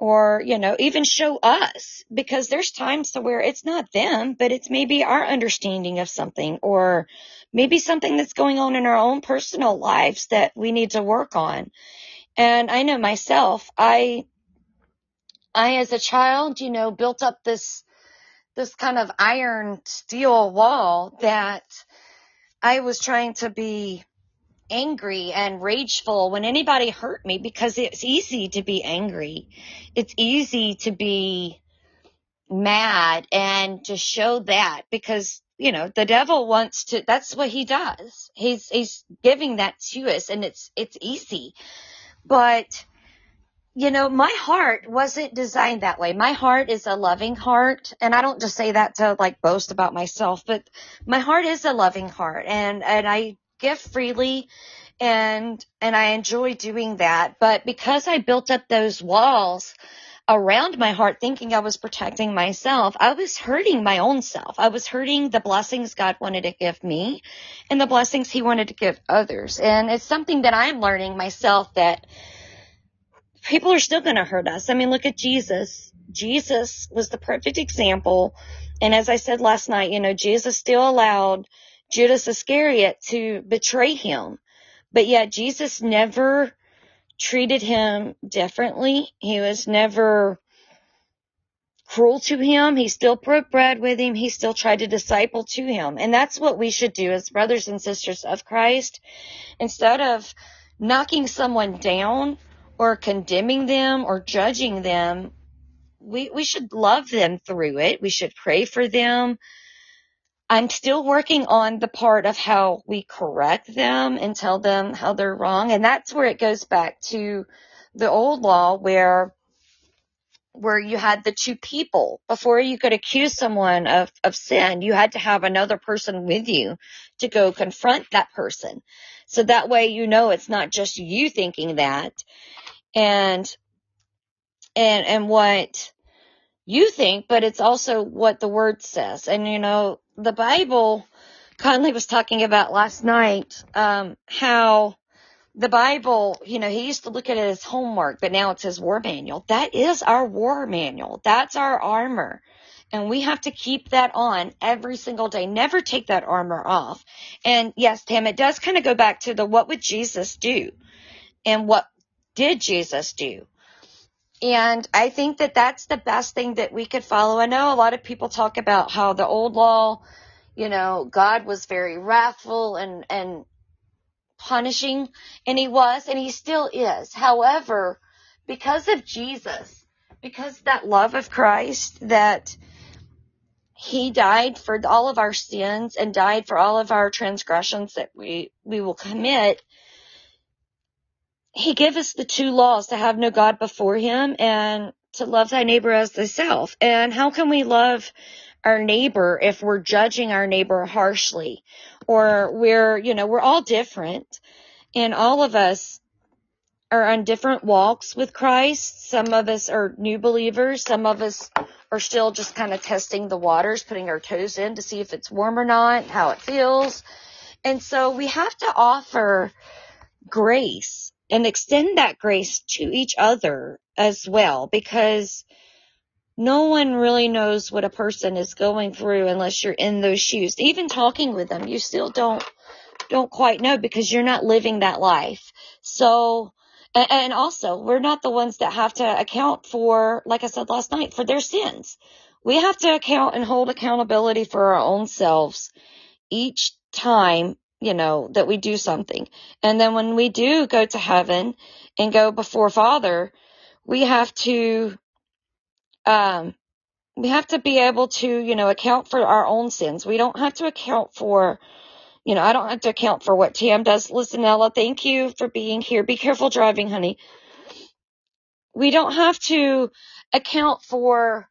or you know even show us because there's times to where it's not them but it's maybe our understanding of something or maybe something that's going on in our own personal lives that we need to work on. And i know myself i i as a child you know built up this this kind of iron steel wall that i was trying to be angry and rageful when anybody hurt me because it's easy to be angry. It's easy to be mad and to show that because you know the devil wants to that's what he does. He's he's giving that to us and it's it's easy. But you know my heart wasn't designed that way. My heart is a loving heart and i don't just say that to like boast about myself but my heart is a loving heart and and i give freely and and I enjoy doing that. But because I built up those walls around my heart thinking I was protecting myself, I was hurting my own self. I was hurting the blessings God wanted to give me and the blessings he wanted to give others. And it's something that I'm learning myself that people are still going to hurt us. I mean, look at Jesus. Jesus was the perfect example. And as I said last night, you know, Jesus still allowed Judas Iscariot to betray him. But yet Jesus never treated him differently. He was never cruel to him. He still broke bread with him. He still tried to disciple to him. And that's what we should do as brothers and sisters of Christ. Instead of knocking someone down or condemning them or judging them, we, we should love them through it. We should pray for them. I'm still working on the part of how we correct them and tell them how they're wrong. And that's where it goes back to the old law where where you had the two people before you could accuse someone of, of sin, you had to have another person with you to go confront that person. So that way you know it's not just you thinking that and and and what you think, but it's also what the word says. And you know, the Bible, Conley was talking about last night, um, how the Bible, you know, he used to look at it as homework, but now it's his war manual. That is our war manual. That's our armor. And we have to keep that on every single day. Never take that armor off. And yes, Tim, it does kind of go back to the what would Jesus do? And what did Jesus do? And I think that that's the best thing that we could follow. I know a lot of people talk about how the old law, you know, God was very wrathful and, and punishing, and he was, and he still is. However, because of Jesus, because that love of Christ that he died for all of our sins and died for all of our transgressions that we, we will commit, he gave us the two laws to have no God before him and to love thy neighbor as thyself. And how can we love our neighbor if we're judging our neighbor harshly or we're, you know, we're all different and all of us are on different walks with Christ. Some of us are new believers. Some of us are still just kind of testing the waters, putting our toes in to see if it's warm or not, how it feels. And so we have to offer grace and extend that grace to each other as well because no one really knows what a person is going through unless you're in those shoes. Even talking with them, you still don't don't quite know because you're not living that life. So, and also we're not the ones that have to account for, like I said last night, for their sins. We have to account and hold accountability for our own selves each time, you know, that we do something. And then when we do go to heaven and go before Father, we have to, um, we have to be able to, you know, account for our own sins. We don't have to account for, you know, I don't have to account for what Tam does. Listen, Ella, thank you for being here. Be careful driving, honey. We don't have to account for,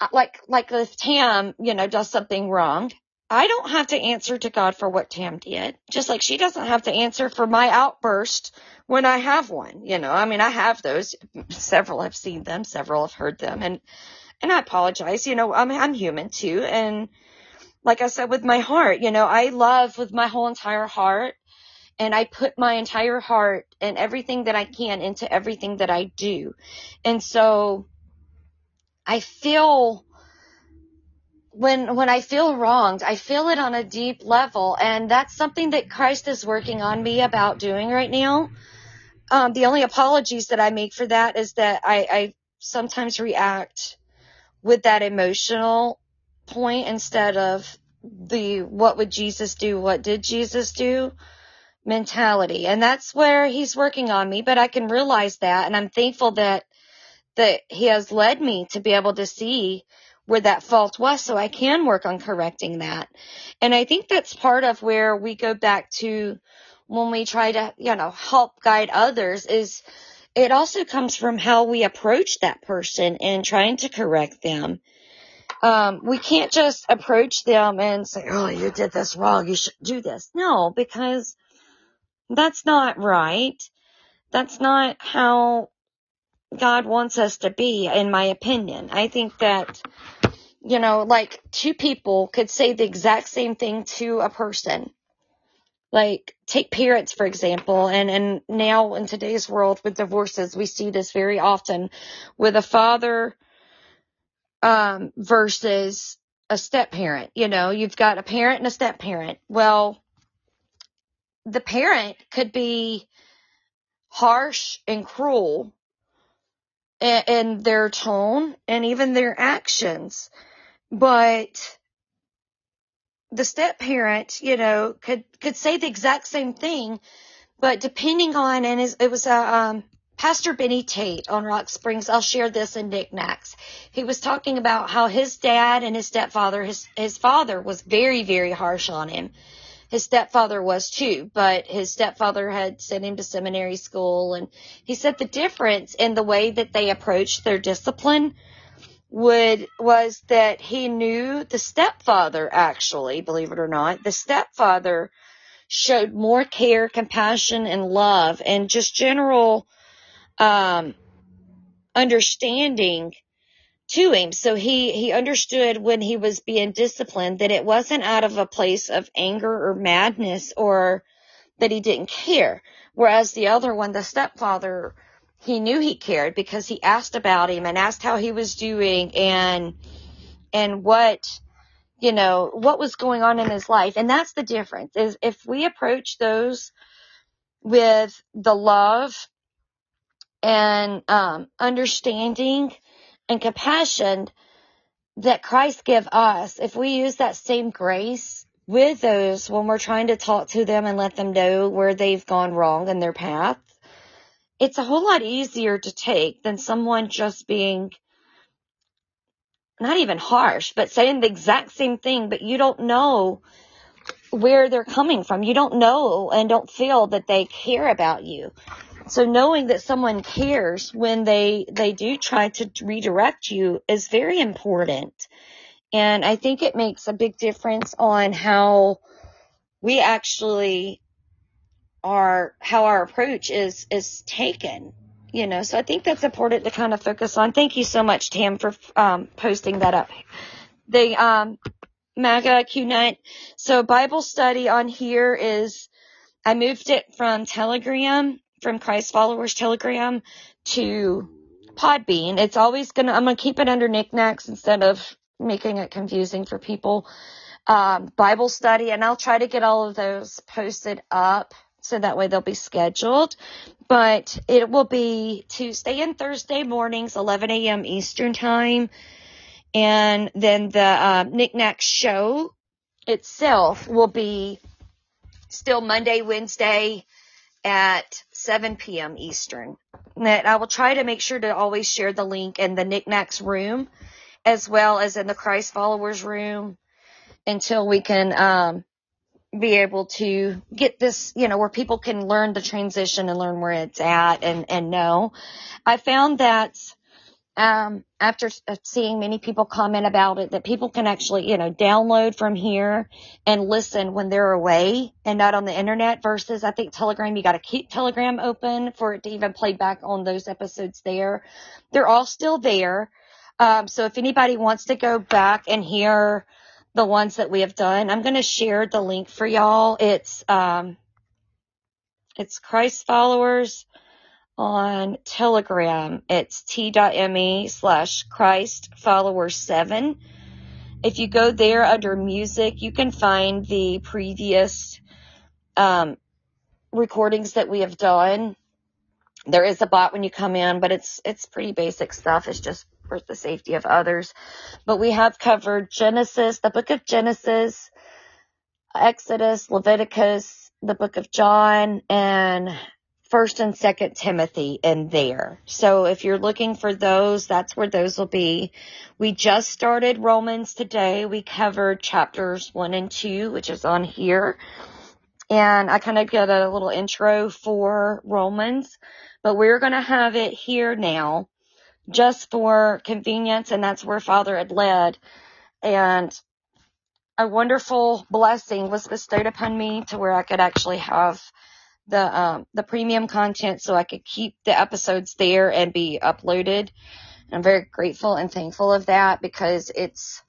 uh, like, like if Tam, you know, does something wrong. I don't have to answer to God for what Tam did, just like she doesn't have to answer for my outburst when I have one. You know, I mean, I have those. Several have seen them, several have heard them, and and I apologize. You know, I'm I'm human too, and like I said, with my heart, you know, I love with my whole entire heart, and I put my entire heart and everything that I can into everything that I do, and so I feel when when I feel wronged, I feel it on a deep level, and that's something that Christ is working on me about doing right now. Um, the only apologies that I make for that is that I, I sometimes react with that emotional point instead of the what would Jesus do, what did Jesus do mentality. And that's where he's working on me, but I can realize that, and I'm thankful that that he has led me to be able to see where that fault was so I can work on correcting that. And I think that's part of where we go back to when we try to, you know, help guide others is it also comes from how we approach that person and trying to correct them. Um, we can't just approach them and say, Oh, you did this wrong. You should do this. No, because that's not right. That's not how God wants us to be, in my opinion. I think that you know, like two people could say the exact same thing to a person. Like take parents, for example, and, and now in today's world with divorces, we see this very often with a father, um, versus a step parent. You know, you've got a parent and a step parent. Well, the parent could be harsh and cruel in, in their tone and even their actions but the step parent, you know, could could say the exact same thing, but depending on and it was a um, Pastor Benny Tate on Rock Springs. I'll share this in knickknacks. He was talking about how his dad and his stepfather, his his father was very very harsh on him. His stepfather was too, but his stepfather had sent him to seminary school, and he said the difference in the way that they approached their discipline would was that he knew the stepfather actually, believe it or not, the stepfather showed more care, compassion, and love, and just general um, understanding to him. So he he understood when he was being disciplined that it wasn't out of a place of anger or madness or that he didn't care. Whereas the other one, the stepfather, he knew he cared because he asked about him and asked how he was doing and and what you know what was going on in his life. And that's the difference is if we approach those with the love and um, understanding and compassion that Christ give us if we use that same grace with those when we're trying to talk to them and let them know where they've gone wrong in their path it's a whole lot easier to take than someone just being not even harsh, but saying the exact same thing, but you don't know where they're coming from. You don't know and don't feel that they care about you. So knowing that someone cares when they, they do try to redirect you is very important. And I think it makes a big difference on how we actually our how our approach is is taken you know? So i think that's important to kind of focus on. Thank you so much tam for um, posting that up. The um maga qnut so bible study on here is i moved it from telegram from christ followers telegram to podbean. It's always gonna i'm gonna keep it under knickknacks instead of making it confusing for people. Um, Bible study, and I'll try to get all of those posted up so that way they'll be scheduled. But it will be Tuesday and Thursday mornings, 11 a.m. Eastern time. And then the uh, Knickknack show itself will be still Monday, Wednesday at 7 p.m. Eastern. And I will try to make sure to always share the link in the Knickknacks room as well as in the Christ followers room until we can um, be able to get this, you know, where people can learn the transition and learn where it's at and, and know. I found that um, after uh, seeing many people comment about it, that people can actually, you know, download from here and listen when they're away and not on the internet versus I think Telegram, you got to keep Telegram open for it to even play back on those episodes there. They're all still there. Um, so if anybody wants to go back and hear the ones that we have done. I'm going to share the link for y'all. It's, um, it's Christ followers on Telegram. It's t.me slash Christ followers seven. If you go there under music, you can find the previous, um, recordings that we have done. There is a bot when you come in, but it's, it's pretty basic stuff. It's just for the safety of others. But we have covered Genesis, the book of Genesis, Exodus, Leviticus, the book of John, and first and second Timothy in there. So if you're looking for those, that's where those will be. We just started Romans today. We covered chapters one and two, which is on here. And I kind of get a little intro for Romans, but we're going to have it here now just for convenience, and that's where Father had led. And a wonderful blessing was bestowed upon me to where I could actually have the um, the premium content, so I could keep the episodes there and be uploaded. I'm very grateful and thankful of that because it's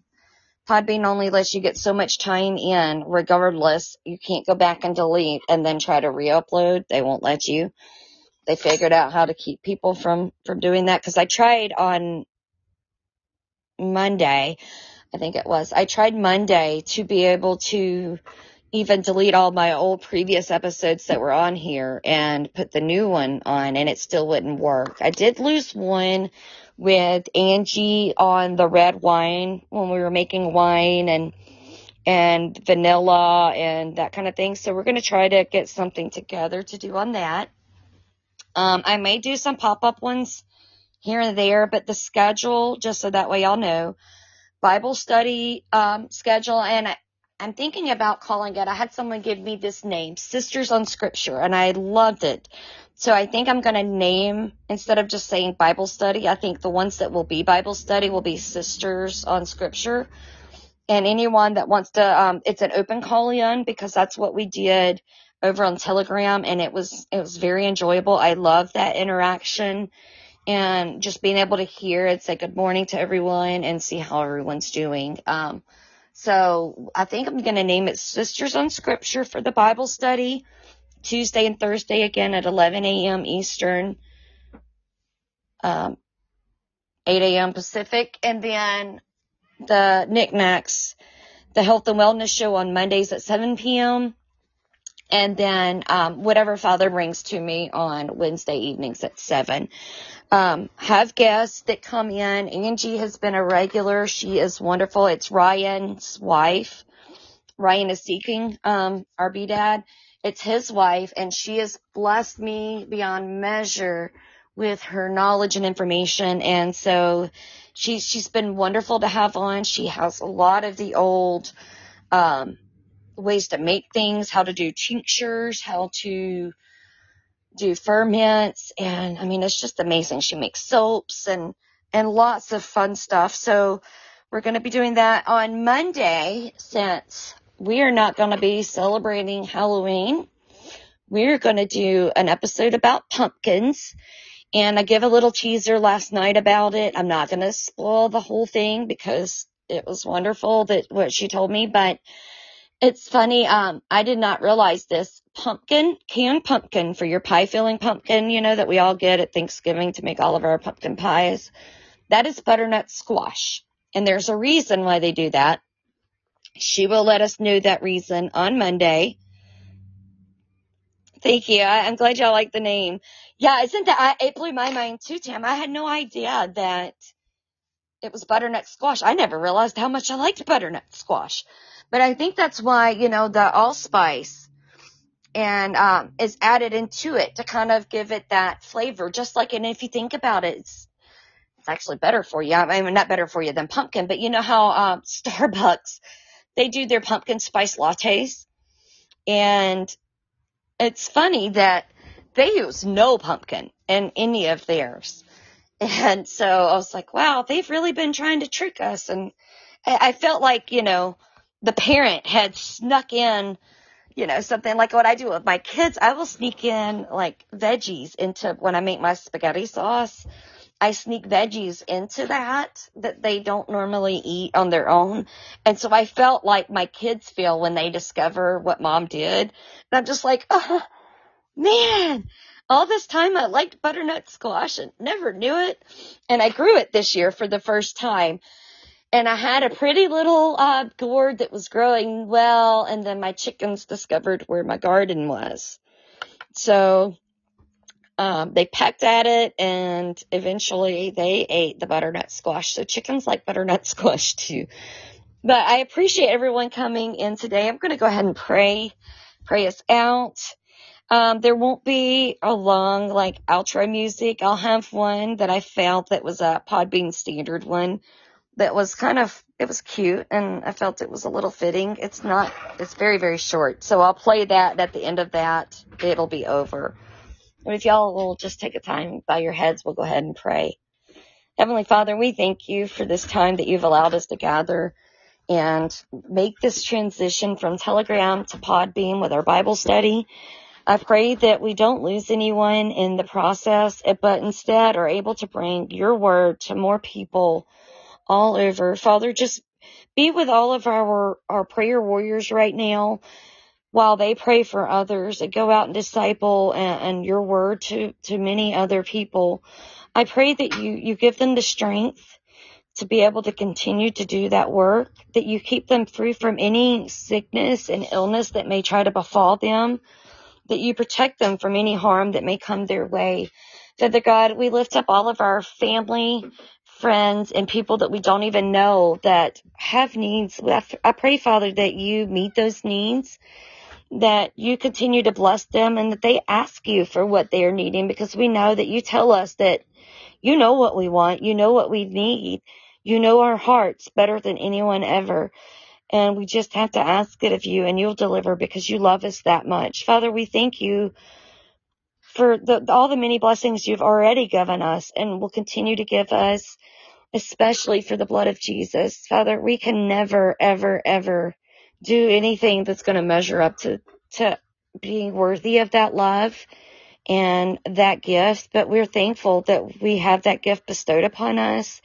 Podbean only lets you get so much time in, regardless. You can't go back and delete and then try to re-upload. They won't let you they figured out how to keep people from from doing that because I tried on Monday, I think it was. I tried Monday to be able to even delete all my old previous episodes that were on here and put the new one on and it still wouldn't work. I did lose one with Angie on the red wine when we were making wine and and vanilla and that kind of thing. So we're going to try to get something together to do on that. Um, I may do some pop up ones here and there, but the schedule, just so that way y'all know, Bible study um, schedule, and I, I'm thinking about calling it. I had someone give me this name, Sisters on Scripture, and I loved it. So I think I'm going to name, instead of just saying Bible study, I think the ones that will be Bible study will be Sisters on Scripture. And anyone that wants to, um, it's an open call in because that's what we did over on Telegram and it was it was very enjoyable. I love that interaction and just being able to hear and say good morning to everyone and see how everyone's doing. Um, so I think I'm going to name it Sisters on Scripture for the Bible study. Tuesday and Thursday again at 11 a.m. Eastern, um, 8 a.m. Pacific, and then the Knickknacks, the Health and Wellness Show on Mondays at 7 p.m and then um, whatever Father brings to me on Wednesday evenings at seven. Um, have guests that come in. Angie has been a regular. She is wonderful. It's Ryan's wife. Ryan is seeking um, our B dad. It's his wife, and she has blessed me beyond measure with her knowledge and information. And so she's she's been wonderful to have on. She has a lot of the old um, ways to make things, how to do tinctures, how to do ferments. And I mean, it's just amazing. She makes soaps and, and lots of fun stuff. So we're going to be doing that on Monday since we are not going to be celebrating Halloween. We're going to do an episode about pumpkins. And I gave a little teaser last night about it. I'm not going to spoil the whole thing because it was wonderful that what she told me, but it's funny, um, I did not realize this. Pumpkin, canned pumpkin for your pie filling pumpkin, you know, that we all get at Thanksgiving to make all of our pumpkin pies. That is butternut squash. And there's a reason why they do that. She will let us know that reason on Monday. Thank you. I, am glad y'all like the name. Yeah, isn't that, I, it blew my mind too, Tam. I had no idea that it was butternut squash. I never realized how much I liked butternut squash. But I think that's why, you know, the allspice and um, is added into it to kind of give it that flavor. Just like, and if you think about it, it's it's actually better for you. I mean, not better for you than pumpkin, but you know how um, <laughs> Starbucks they do their pumpkin spice lattes, and it's funny that they use no pumpkin in any of theirs. And so I was like, wow, they've really been trying to trick us. And I felt like, you know, the parent had snuck in, you know, something like what I do with my kids. I will sneak in like veggies into when I make my spaghetti sauce. I sneak veggies into that that they don't normally eat on their own. And so I felt like my kids feel when they discover what mom did. And I'm just like, oh, man, all this time I liked butternut squash and never knew it. And I grew it this year for the first time. And I had a pretty little uh, gourd that was growing well. And then my chickens discovered where my garden was. So um, they pecked at it and eventually they ate the butternut squash. So chickens like butternut <laughs> squash too. But I appreciate everyone coming in today. I'm going to go ahead and pray, pray us out. Um, there won't be a long like outro music. I'll have one that I felt that was a Podbean standard one that was kind of it was cute and I felt it was a little fitting. It's not it's very very short. So I'll play that at the end of that. It'll be over. And if y'all will just take a time, bow your heads, we'll go ahead and pray. Heavenly Father, we thank you for this time that you've allowed us to gather and make this transition from Telegram to Podbean with our Bible study. I pray that we don't lose anyone in the process, eh, but instead are able to bring your word to more people all over. Father, just be with all of our, our prayer warriors right now while they pray for others and go out and disciple and, and, your word to, to many other people. I pray that you, you give them the strength to be able to continue to do that work, that you keep them free from any sickness and illness that may try to befall them, that you protect them from any harm that may come their way. Father God, we lift up all of our family, friends, and people that we don't even know that have needs. I pray, Father, that you meet those needs that you continue to bless them and that they ask you for what they are needing because we know that you tell us that you know what we want, you know what we need, you know our hearts better than anyone ever. And we just have to ask it of you and you'll deliver because you love us that much. Father, we thank you for the, all the many blessings you've already given us and will continue to give us, especially for the blood of Jesus. Father, we can never, ever, ever do anything that's going to measure up to, to being worthy of that love and that gift. But we're thankful that we have that gift bestowed upon us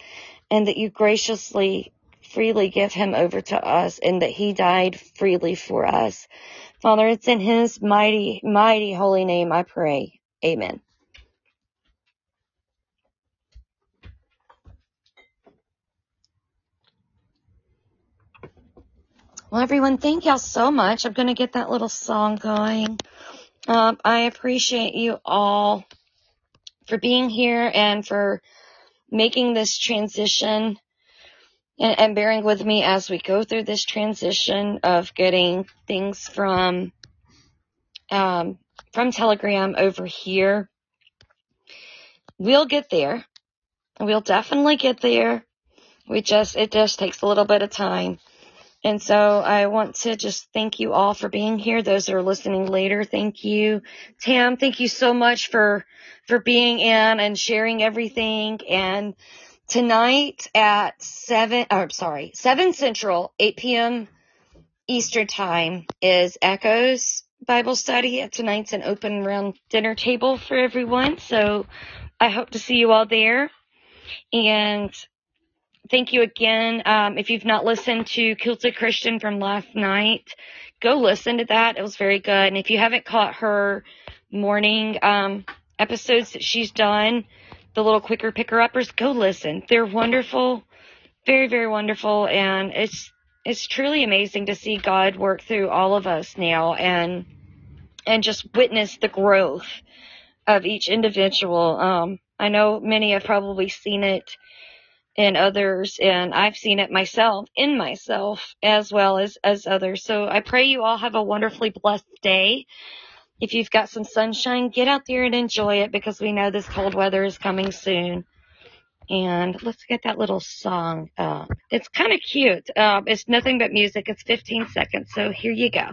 and that you graciously, freely give him over to us and that he died freely for us. Father, it's in his mighty, mighty holy name I pray. Amen. Well, everyone, thank y'all so much. I'm going to get that little song going. Um, I appreciate you all for being here and for making this transition and, and bearing with me as we go through this transition of getting things from um, from Telegram over here. We'll get there. We'll definitely get there. We just it just takes a little bit of time. And so I want to just thank you all for being here. Those that are listening later, thank you. Tam, thank you so much for, for being in and sharing everything. And tonight at seven, or sorry, seven central, 8 p.m. Eastern time is Echoes Bible study. Tonight's an open round dinner table for everyone. So I hope to see you all there. And thank you again. Um, if you've not listened to Kilted Christian from last night, go listen to that. It was very good. And if you haven't caught her morning um, episodes that she's done, the little quicker picker uppers, go listen. They're wonderful, very very wonderful, and it's it's truly amazing to see God work through all of us now and and just witness the growth of each individual. Um, I know many have probably seen it in others and I've seen it myself in myself as well as as others. So I pray you all have a wonderfully blessed day. If you've got some sunshine, get out there and enjoy it because we know this cold weather is coming soon. And let's get that little song. Uh, it's kind of cute. Um, it's nothing but music. It's 15 seconds. So here you go.